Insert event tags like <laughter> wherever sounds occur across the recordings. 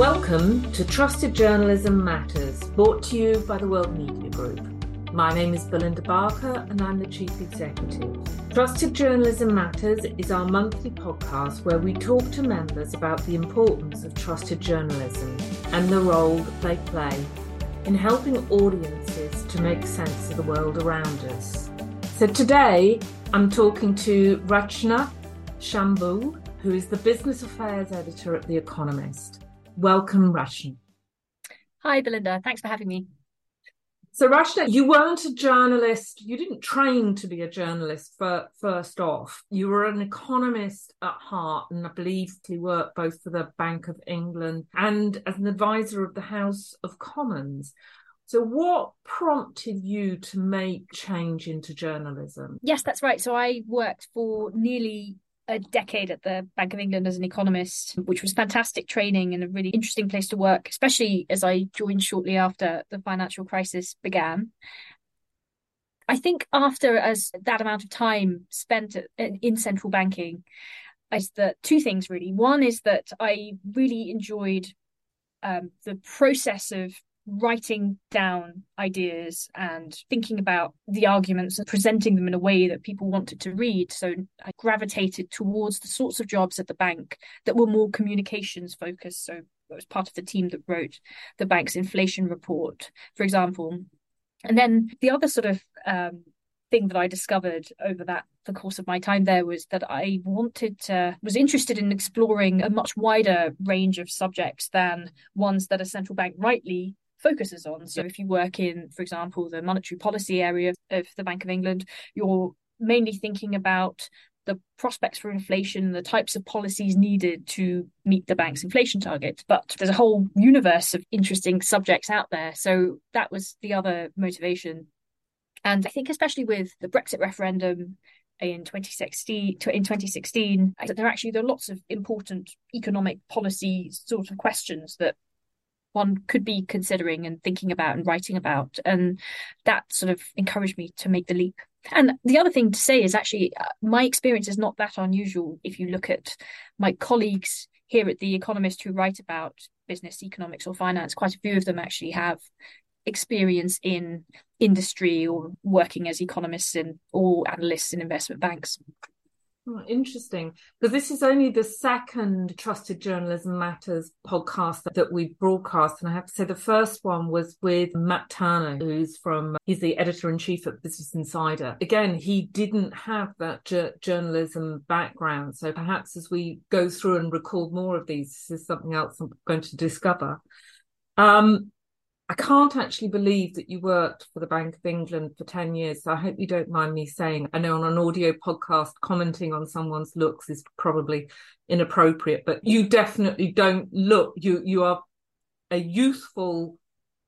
Welcome to Trusted Journalism Matters, brought to you by the World Media Group. My name is Belinda Barker and I'm the Chief Executive. Trusted Journalism Matters is our monthly podcast where we talk to members about the importance of trusted journalism and the role that they play in helping audiences to make sense of the world around us. So today I'm talking to Rachana Shanbhogue, who is the Business Affairs Editor at The Economist. Welcome, Rachana. Hi, Belinda. Thanks for having me. So, Rachana, you weren't a journalist. You didn't train to be a journalist for, first off. You were an economist at heart, and I believe you worked both for the Bank of England and as an advisor of the House of Commons. So, what prompted you to make change into journalism? Yes, that's right. So, I worked for nearly a decade at the Bank of England as an economist, which was fantastic training and a really interesting place to work, especially as I joined shortly after the financial crisis began. I think after as that amount of time spent in central banking, is that two things really. One is that I really enjoyed um, the process of writing down ideas and thinking about the arguments and presenting them in a way that people wanted to read. So I gravitated towards the sorts of jobs at the bank that were more communications focused. So I was part of the team that wrote the bank's inflation report, for example. And then the other sort of um, thing that I discovered over that the course of my time there was that I wanted to was interested in exploring a much wider range of subjects than ones that a central bank rightly focuses on. So if you work in, for example, the monetary policy area of the Bank of England, you're mainly thinking about the prospects for inflation, the types of policies needed to meet the bank's mm-hmm. inflation target. But there's a whole universe of interesting subjects out there. So that was the other motivation. And I think, especially with the Brexit referendum in 2016, in 2016 there actually there are lots of important economic policy sort of questions that one could be considering and thinking about and writing about. And that sort of encouraged me to make the leap. And the other thing to say is actually, uh, my experience is not that unusual if you look at my colleagues here at The Economist who write about business, economics, or finance. Quite a few of them actually have experience in industry or working as economists in or analysts in investment banks. Oh, interesting. Because this is only the second Trusted Journalism Matters podcast that we broadcast. And I have to say, the first one was with Matt Turner, who's from, he's the editor in chief at Business Insider. Again, he didn't have that journalism background. So perhaps as we go through and record more of these, this is something else I'm going to discover. Um, I can't actually believe that you worked for the Bank of England for 10 years. So I hope you don't mind me saying, I know on an audio podcast, commenting on someone's looks is probably inappropriate, but you definitely don't look, you, you are a youthful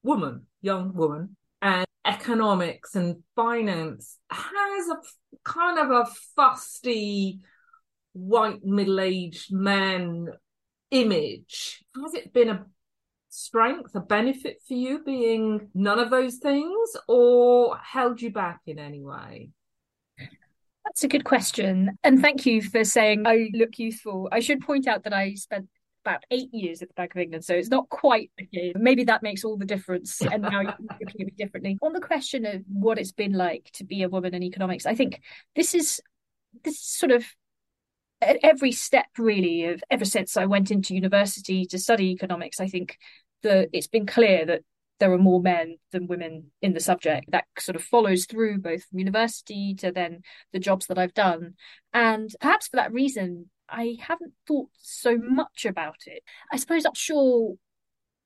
woman, young woman, and economics and finance has a kind of a fusty white middle-aged man image. Has it been a strength, a benefit for you being none of those things, or held you back in any way? That's a good question. And thank you for saying I look youthful. I should point out that I spent about eight years at the Bank of England, so it's not quite. Maybe that makes all the difference. <laughs> And now you're looking at me differently. On the question of what it's been like to be a woman in economics, I think this is this is sort of at every step really of ever since I went into university to study economics, I think that it's been clear that there are more men than women in the subject. That sort of follows through both from university to then the jobs that I've done. And perhaps for that reason, I haven't thought so much about it. I suppose I'm sure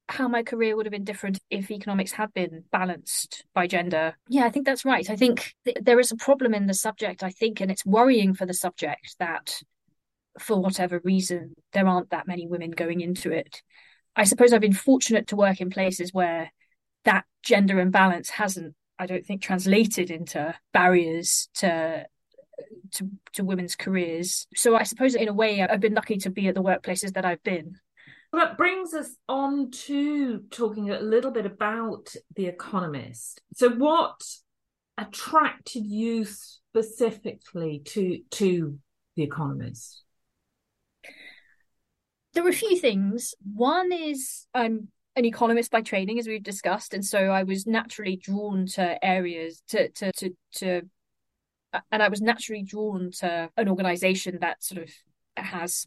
how my career would have been different if economics had been balanced by gender. Yeah, I think that's right. I think th- there is a problem in the subject, I think, and it's worrying for the subject that for whatever reason, there aren't that many women going into it. I suppose I've been fortunate to work in places where that gender imbalance hasn't, I don't think, translated into barriers to to, to women's careers. So I suppose in a way I've been lucky to be at the workplaces that I've been. Well, that brings us on to talking a little bit about The Economist. So what attracted you specifically to to The Economist? There were a few things. One is I'm an economist by training, as we've discussed, and so I was naturally drawn to areas to to to, to uh, and I was naturally drawn to an organization that sort of has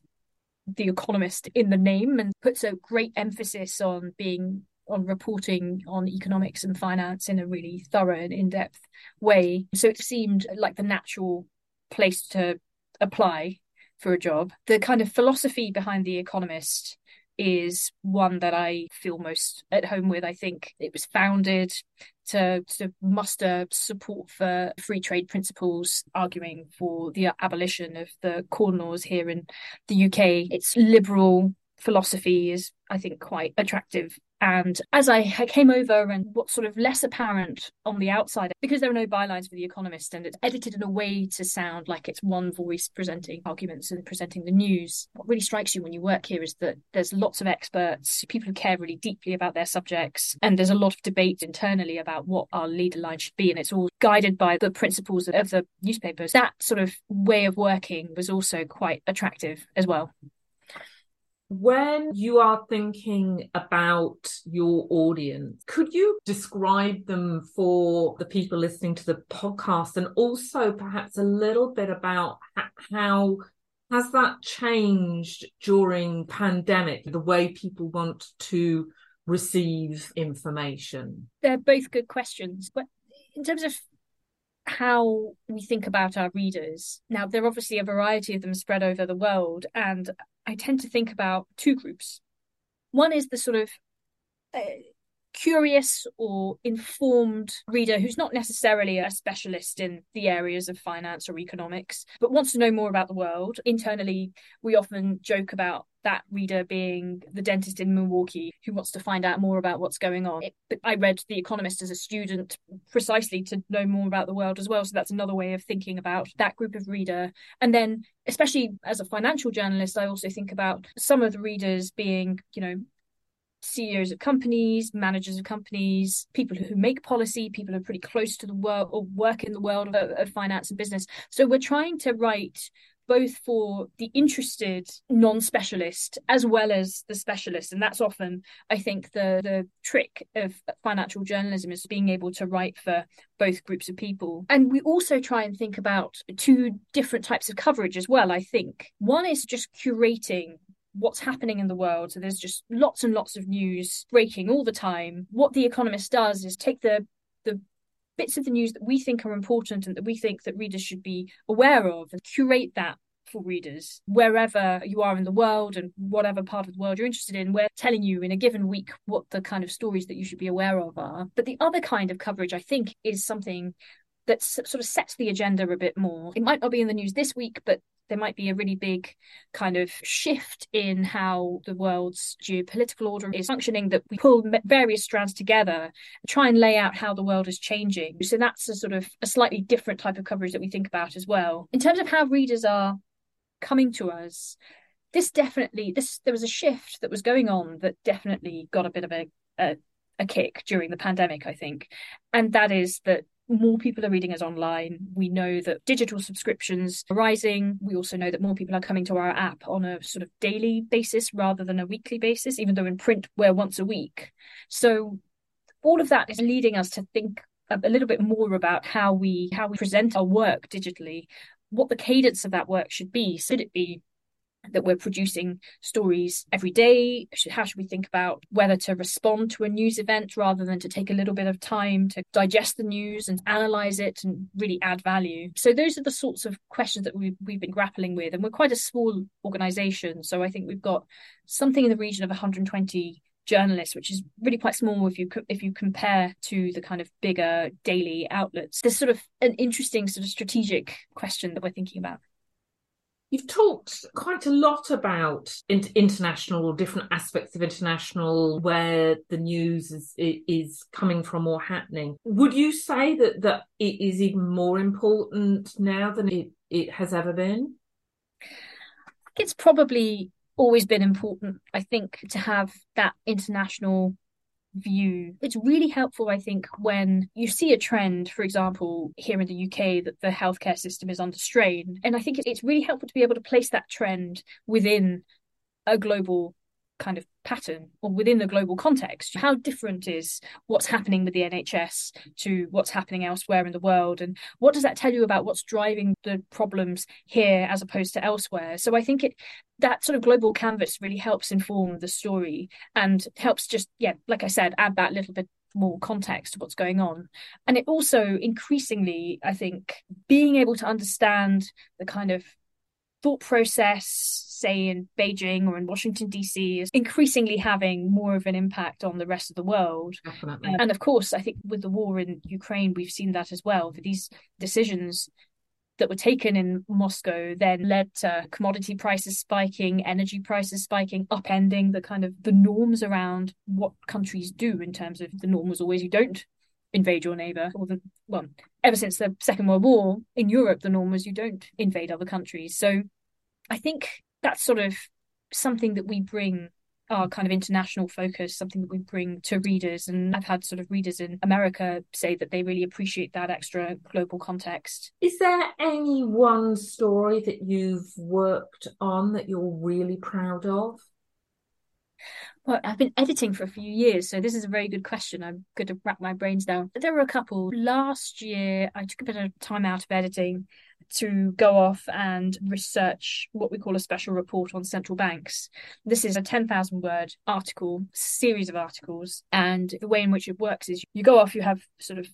the economist in the name and puts a great emphasis on being on reporting on economics and finance in a really thorough and in-depth way so it seemed like the natural place to apply for a job the kind of philosophy behind the economist is one that I feel most at home with. I think it was founded to, to muster support for free trade principles, arguing for the abolition of the Corn Laws here in the UK. Its liberal philosophy is, I think, quite attractive and as I came over and what's sort of less apparent on the outside, because there are no bylines for The Economist and it's edited in a way to sound like it's one voice presenting arguments and presenting the news, what really strikes you when you work here is that there's lots of experts, people who care really deeply about their subjects, and there's a lot of debate internally about what our leader line should be. And it's all guided by the principles of the newspapers. That sort of way of working was also quite attractive as well. When you are thinking about your audience, could you describe them for the people listening to the podcast and also perhaps a little bit about how has that changed during pandemic the way people want to receive information? They're both good questions. But in terms of how we think about our readers. Now, there are obviously a variety of them spread over the world, and I tend to think about two groups. One is the sort of uh, curious or informed reader who's not necessarily a specialist in the areas of finance or economics, but wants to know more about the world. Internally, we often joke about that reader being the dentist in Milwaukee who wants to find out more about what's going on. It, I read The Economist as a student precisely to know more about the world as well. So that's another way of thinking about that group of reader. And then, especially as a financial journalist, I also think about some of the readers being, you know, CEOs of companies, managers of companies, people who make policy, people who are pretty close to the world or work in the world of, of finance and business. So we're trying to write both for the interested non-specialist as well as the specialist. And that's often i think the the trick of financial journalism is being able to write for both groups of people. And we also try and think about two different types of coverage as well i think. One is just curating what's happening in the world. So there's just lots and lots of news breaking all the time. What The Economist does is take the the bits of the news that we think are important and that we think that readers should be aware of and curate that for readers wherever you are in the world and whatever part of the world you're interested in we're telling you in a given week what the kind of stories that you should be aware of are but the other kind of coverage i think is something that sort of sets the agenda a bit more it might not be in the news this week but there might be a really big kind of shift in how the world's geopolitical order is functioning that we pull various strands together try and lay out how the world is changing so that's a sort of a slightly different type of coverage that we think about as well in terms of how readers are coming to us this definitely this there was a shift that was going on that definitely got a bit of a, a a kick during the pandemic, I think. And that is that more people are reading us online. We know that digital subscriptions are rising. We also know that more people are coming to our app on a sort of daily basis rather than a weekly basis, even though in print we're once a week. So all of that is leading us to think a little bit more about how we how we present our work digitally, what the cadence of that work should be. Should it be that we're producing stories every day? How should we think about whether to respond to a news event rather than to take a little bit of time to digest the news and analyze it and really add value? So those are the sorts of questions that we've, we've been grappling with. And we're quite a small organization. So I think we've got something in the region of 120 journalists, which is really quite small if you if you compare to the kind of bigger daily outlets. There's sort of an interesting sort of strategic question that we're thinking about. You've talked quite a lot about international or different aspects of international where the news is is coming from or happening. Would you say that that it is even more important now than it, it has ever been? It's probably always been important, I think, to have that international view. It's really helpful, I think, when you see a trend, for example, here in the UK, that the healthcare system is under strain. And I think it's really helpful to be able to place that trend within a global kind of pattern or within the global context. How different is what's happening with the NHS to what's happening elsewhere in the world? And what does that tell you about what's driving the problems here as opposed to elsewhere? So I think it that sort of global canvas really helps inform the story and helps just, yeah, like I said, add that little bit more context to what's going on. And it also increasingly, I think, being able to understand the kind of thought process, say in Beijing or in Washington, D.C., is increasingly having more of an impact on the rest of the world. Definitely. And of course, I think with the war in Ukraine, we've seen that as well. For these decisions that were taken in Moscow then led to commodity prices spiking, energy prices spiking, upending the kind of the norms around what countries do in terms of the norm was always you don't invade your neighbor or the well ever since the second world war in europe the norm was you don't invade other countries so i think that's sort of something that we bring our kind of international focus something that we bring to readers and i've had sort of readers in america say that they really appreciate that extra global context is there any one story that you've worked on that you're really proud of well, I've been editing for a few years, so this is a very good question. I'm going to wrap my brains down. There were a couple. Last year, I took a bit of time out of editing to go off and research what we call a special report on central banks. This is a 10,000 word article, series of articles, and the way in which it works is you go off, you have sort of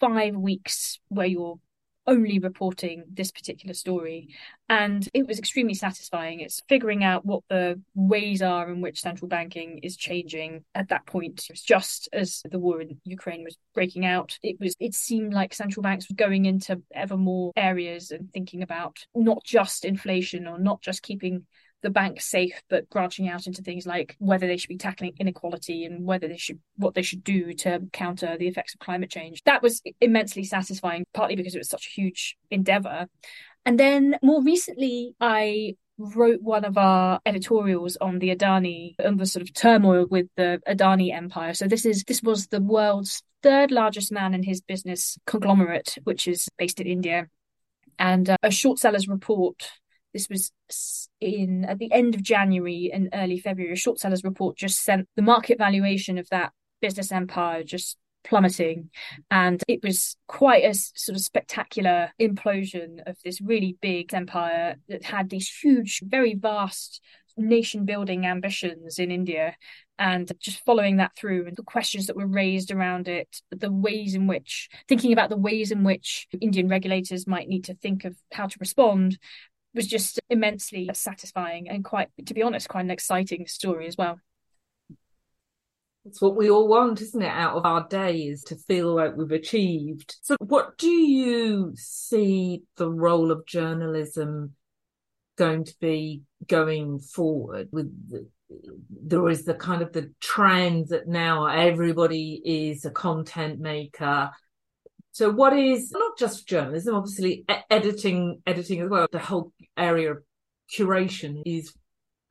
five weeks where you're only reporting this particular story. And it was extremely satisfying. It's figuring out what the ways are in which central banking is changing at that point. It was just as the war in Ukraine was breaking out, it was it seemed like central banks were going into ever more areas and thinking about not just inflation or not just keeping the bank safe, but branching out into things like whether they should be tackling inequality and whether they should what they should do to counter the effects of climate change. That was immensely satisfying, partly because it was such a huge endeavor. And then more recently, I wrote one of our editorials on the Adani and the sort of turmoil with the Adani empire. So this is this was the world's third largest man in his business conglomerate, which is based in India. And uh, a short sellers report this was in at the end of January and early February. A short sellers report just sent the market valuation of that business empire just plummeting. And it was quite a sort of spectacular implosion of this really big empire that had these huge, very vast nation building ambitions in India. And just following that through and the questions that were raised around it, the ways in which, thinking about the ways in which Indian regulators might need to think of how to respond, was just immensely satisfying and quite, to be honest, quite an exciting story as well. It's what we all want, isn't it, out of our days to feel like we've achieved. So, what do you see the role of journalism going to be going forward? With the, there is the kind of the trend that now everybody is a content maker so what is not just journalism, obviously editing, editing as well. The whole area of curation is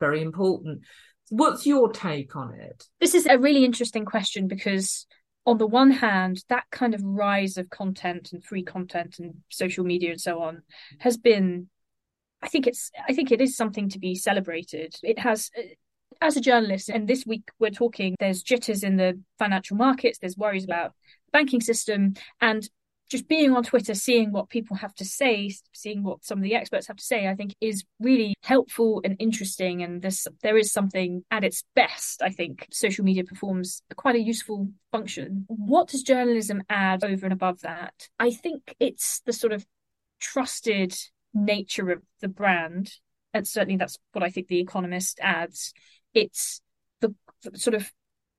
very important. What's your take on it? This is a really interesting question because on the one hand, that kind of rise of content and free content and social media and so on has been I think it's I think it is something to be celebrated. It has uh, as a journalist, and this week we're talking, there's jitters in the financial markets, there's worries about the banking system and just being on Twitter, seeing what people have to say, seeing what some of the experts have to say, I think is really helpful and interesting. And this, there is something at its best. I think social media performs quite a useful function. What does journalism add over and above that? I think it's the sort of trusted nature of the brand, and certainly that's what I think the Economist adds. It's the, the sort of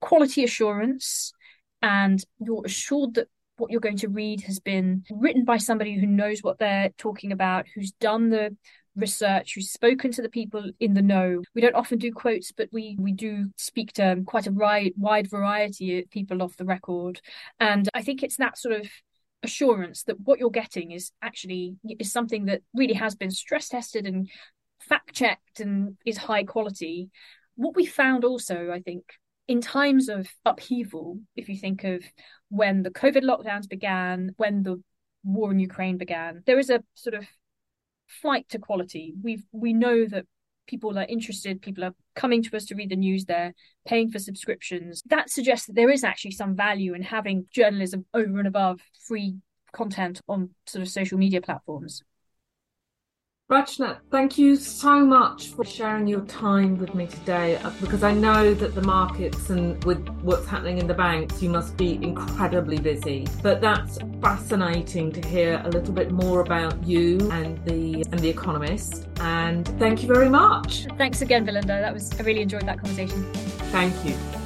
quality assurance and you're assured that what you're going to read has been written by somebody who knows what they're talking about, who's done the research, who's spoken to the people in the know. We don't often do quotes, but we we do speak to quite a wide, wide variety of people off the record. And I think it's that sort of assurance that what you're getting is actually is something that really has been stress tested and fact checked and is high quality. What we found also, I think, in times of upheaval, if you think of when the COVID lockdowns began, when the war in Ukraine began, there is a sort of flight to quality. We we know that people are interested, people are coming to us to read the news, they're paying for subscriptions. That suggests that there is actually some value in having journalism over and above free content on sort of social media platforms. Rachana, thank you so much for sharing your time with me today uh, because I know that the markets and with what's happening in the banks, you must be incredibly busy. But that's fascinating to hear a little bit more about you and the and the economist. And thank you very much. Thanks again, Belinda. That was I really enjoyed that conversation. Thank you.